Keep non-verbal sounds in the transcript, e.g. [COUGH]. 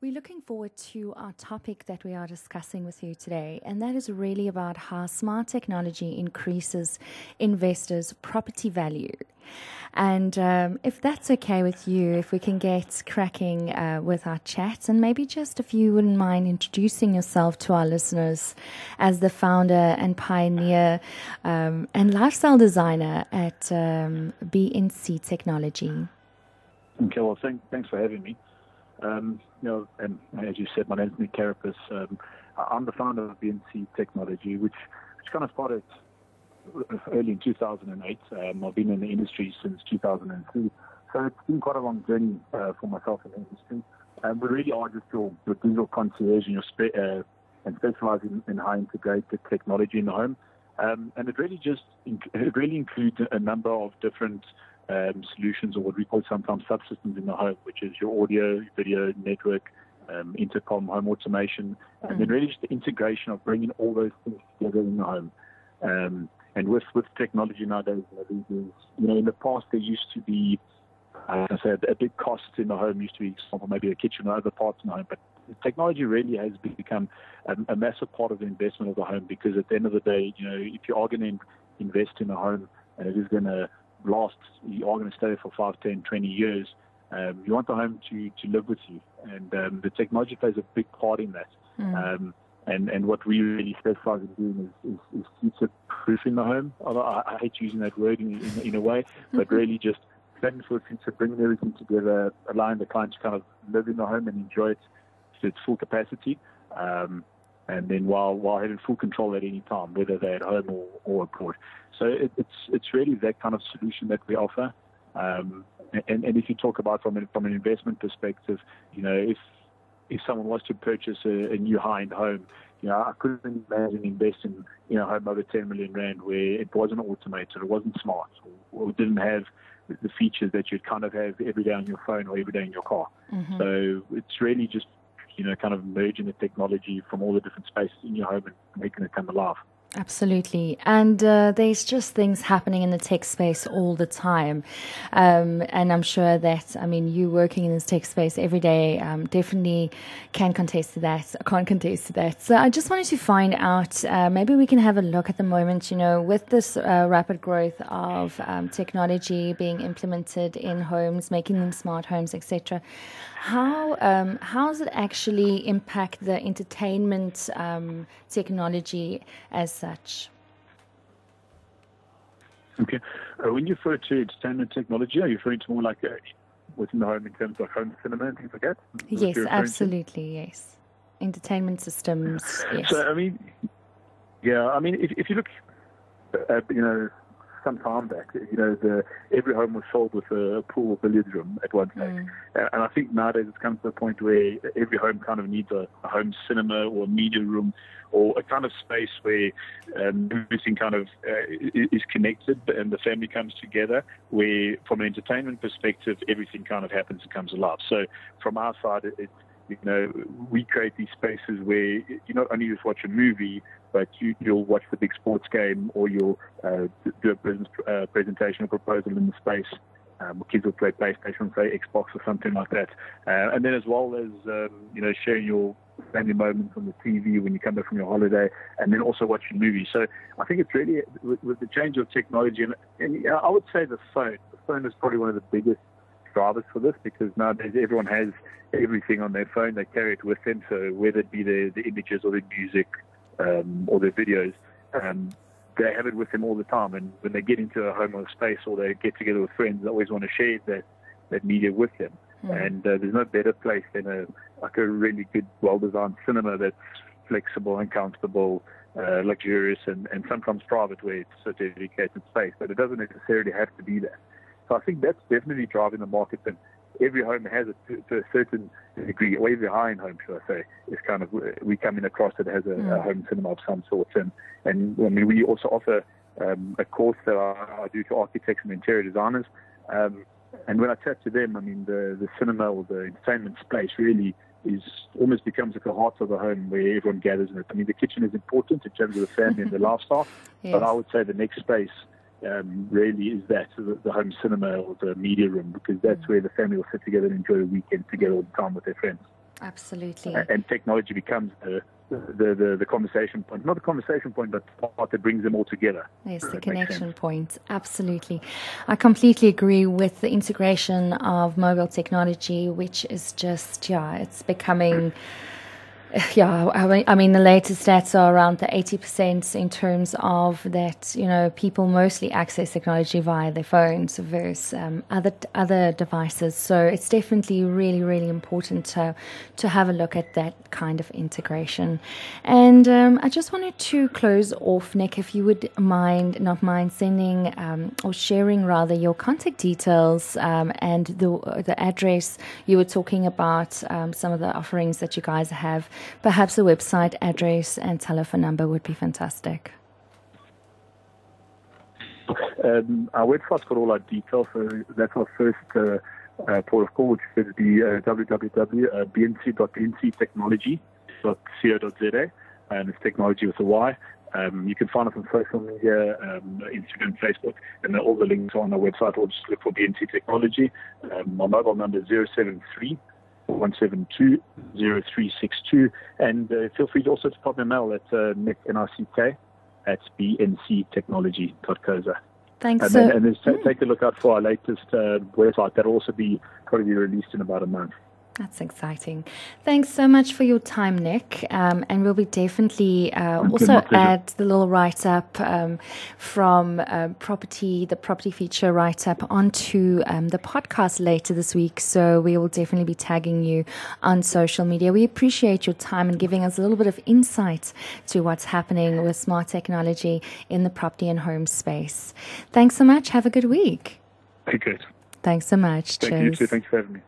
We're looking forward to our topic that we are discussing with you today, and that is really about how smart technology increases investors' property value. And um, if that's okay with you, if we can get cracking uh, with our chat, and maybe just if you wouldn't mind introducing yourself to our listeners as the founder and pioneer um, and lifestyle designer at um, BNC Technology. Okay, well, thank, thanks for having me. Um, you know, and as you said, my name is Nick Caripis. Um, I'm the founder of BNC Technology, which which kind of started early in 2008. Um, I've been in the industry since 2003, so it's been quite a long journey uh, for myself in the industry. Um, we really are just your, your digital concierge and your spe- uh, and specialize in, in high integrated technology in the home. Um, and it really just it really includes a number of different um, solutions or what we call sometimes subsystems in the home, which is your audio, video, network, um, intercom, home automation, and then mm. really just the integration of bringing all those things together in the home. Um, and with, with technology nowadays, you know, in the past there used to be, uh, I said, a big cost in the home used to be, example, maybe a kitchen or other parts in the home, but technology really has become a, a massive part of the investment of the home because at the end of the day, you know, if you are going to invest in a home and it is going to last, you are going to stay for 5, 10, 20 years, um, you want the home to, to live with you. And um, the technology plays a big part in that. Mm. Um, and, and what we really specialize in doing is, is, is future proofing the home. I, I, hate using that word in, in, in a way, [LAUGHS] but mm-hmm. really just planning for the future, bringing everything together, allowing the client to kind of live in the home and enjoy it to its full capacity. Um, and then while while having full control at any time, whether they're at home or, or abroad. So it, it's it's really that kind of solution that we offer. Um, and, and if you talk about from an, from an investment perspective, you know, if if someone was to purchase a, a new high-end home, you know, I couldn't imagine investing in a home over 10 million rand where it wasn't automated, it wasn't smart, or, or didn't have the features that you'd kind of have every day on your phone or every day in your car. Mm-hmm. So it's really just you know, kind of merging the technology from all the different spaces in your home and making it come alive. Absolutely. And uh, there's just things happening in the tech space all the time. Um, and I'm sure that, I mean, you working in this tech space every day um, definitely can contest to that, [LAUGHS] can't contest to that. So I just wanted to find out, uh, maybe we can have a look at the moment, you know, with this uh, rapid growth of um, technology being implemented in homes, making them smart homes, etc. How, um, how does it actually impact the entertainment um, technology as such? Okay. Uh, when you refer to entertainment technology, are you referring to more like uh, within the home in terms of home cinema and things like that? Yes, absolutely. To? Yes. Entertainment systems. Yes. So, I mean, yeah, I mean, if, if you look, at, you know, some time back, you know, the, every home was sold with a pool or billiards room at one stage. Mm. And I think nowadays it's come to the point where every home kind of needs a, a home cinema or a media room or a kind of space where um, everything kind of uh, is connected and the family comes together, where from an entertainment perspective, everything kind of happens and comes alive. So from our side, it, you know, we create these spaces where you not only just watch a movie, but you, you'll watch the big sports game or you'll uh, do a business uh, presentation or proposal in the space um, kids will play PlayStation, play Xbox or something like that. Uh, and then as well as, um, you know, sharing your family moments on the TV when you come back from your holiday and then also watching movies. So I think it's really, with, with the change of technology, and, and I would say the phone. The phone is probably one of the biggest drivers for this because nowadays everyone has everything on their phone. They carry it with them. So whether it be the, the images or the music um, or the videos, um, they have it with them all the time. And when they get into a home or a space or they get together with friends, they always want to share that, that media with them. Mm. And uh, there's no better place than a like a really good, well-designed cinema that's flexible and comfortable, uh, luxurious, and, and sometimes private where it's a dedicated space. But it doesn't necessarily have to be that. So I think that's definitely driving the market. And every home has it to, to, a certain degree, or every high-end home, should I say, is kind of we come in across that has a, mm. a home cinema of some sort. And and I mean we also offer um, a course that I, I, do to architects and interior designers. Um, and when I chat to them, I mean the the cinema or the entertainment space really is almost becomes like the heart of the home where everyone gathers in it. I mean the kitchen is important in terms of the family and the [LAUGHS] lifestyle, yes. but I would say the next space um, really is that the, the, home cinema or the media room because that's mm. where the family will sit together and enjoy a weekend together all the time with their friends. Absolutely. And technology becomes the, the, the, the, conversation point. Not the conversation point, but the part that brings them all together. Yes, the connection point. Absolutely. I completely agree with the integration of mobile technology, which is just, yeah, it's becoming. [LAUGHS] Yeah, I mean, the latest stats are around the 80% in terms of that, you know, people mostly access technology via their phones versus um, other other devices. So it's definitely really, really important to, to have a look at that kind of integration. And um, I just wanted to close off, Nick, if you would mind, not mind sending um, or sharing rather your contact details um, and the, the address you were talking about, um, some of the offerings that you guys have perhaps a website address and telephone number would be fantastic. Um, our website's got all our details, so that's our first uh, uh, port of call, which is the uh, www.bnc.bnctechnology.co.za, and it's technology with a Y. Um, you can find us on social media, um, Instagram, Facebook, and all the links are on our website, or just look for BNC Technology. Um, my mobile number is 073 172 And uh, feel free to also to pop me a mail at uh, nick, N-I-C-K, at bnctechnology.co.za. Thanks. And, then, and then mm. take a look out for our latest uh, website. That'll also be probably released in about a month. That's exciting. Thanks so much for your time, Nick. Um, and we'll be definitely uh, also add the little write up um, from uh, property, the property feature write up onto um, the podcast later this week. So we will definitely be tagging you on social media. We appreciate your time and giving us a little bit of insight to what's happening with smart technology in the property and home space. Thanks so much. Have a good week. Okay. Thanks so much. Thank Cheers. you too. Thanks for having me.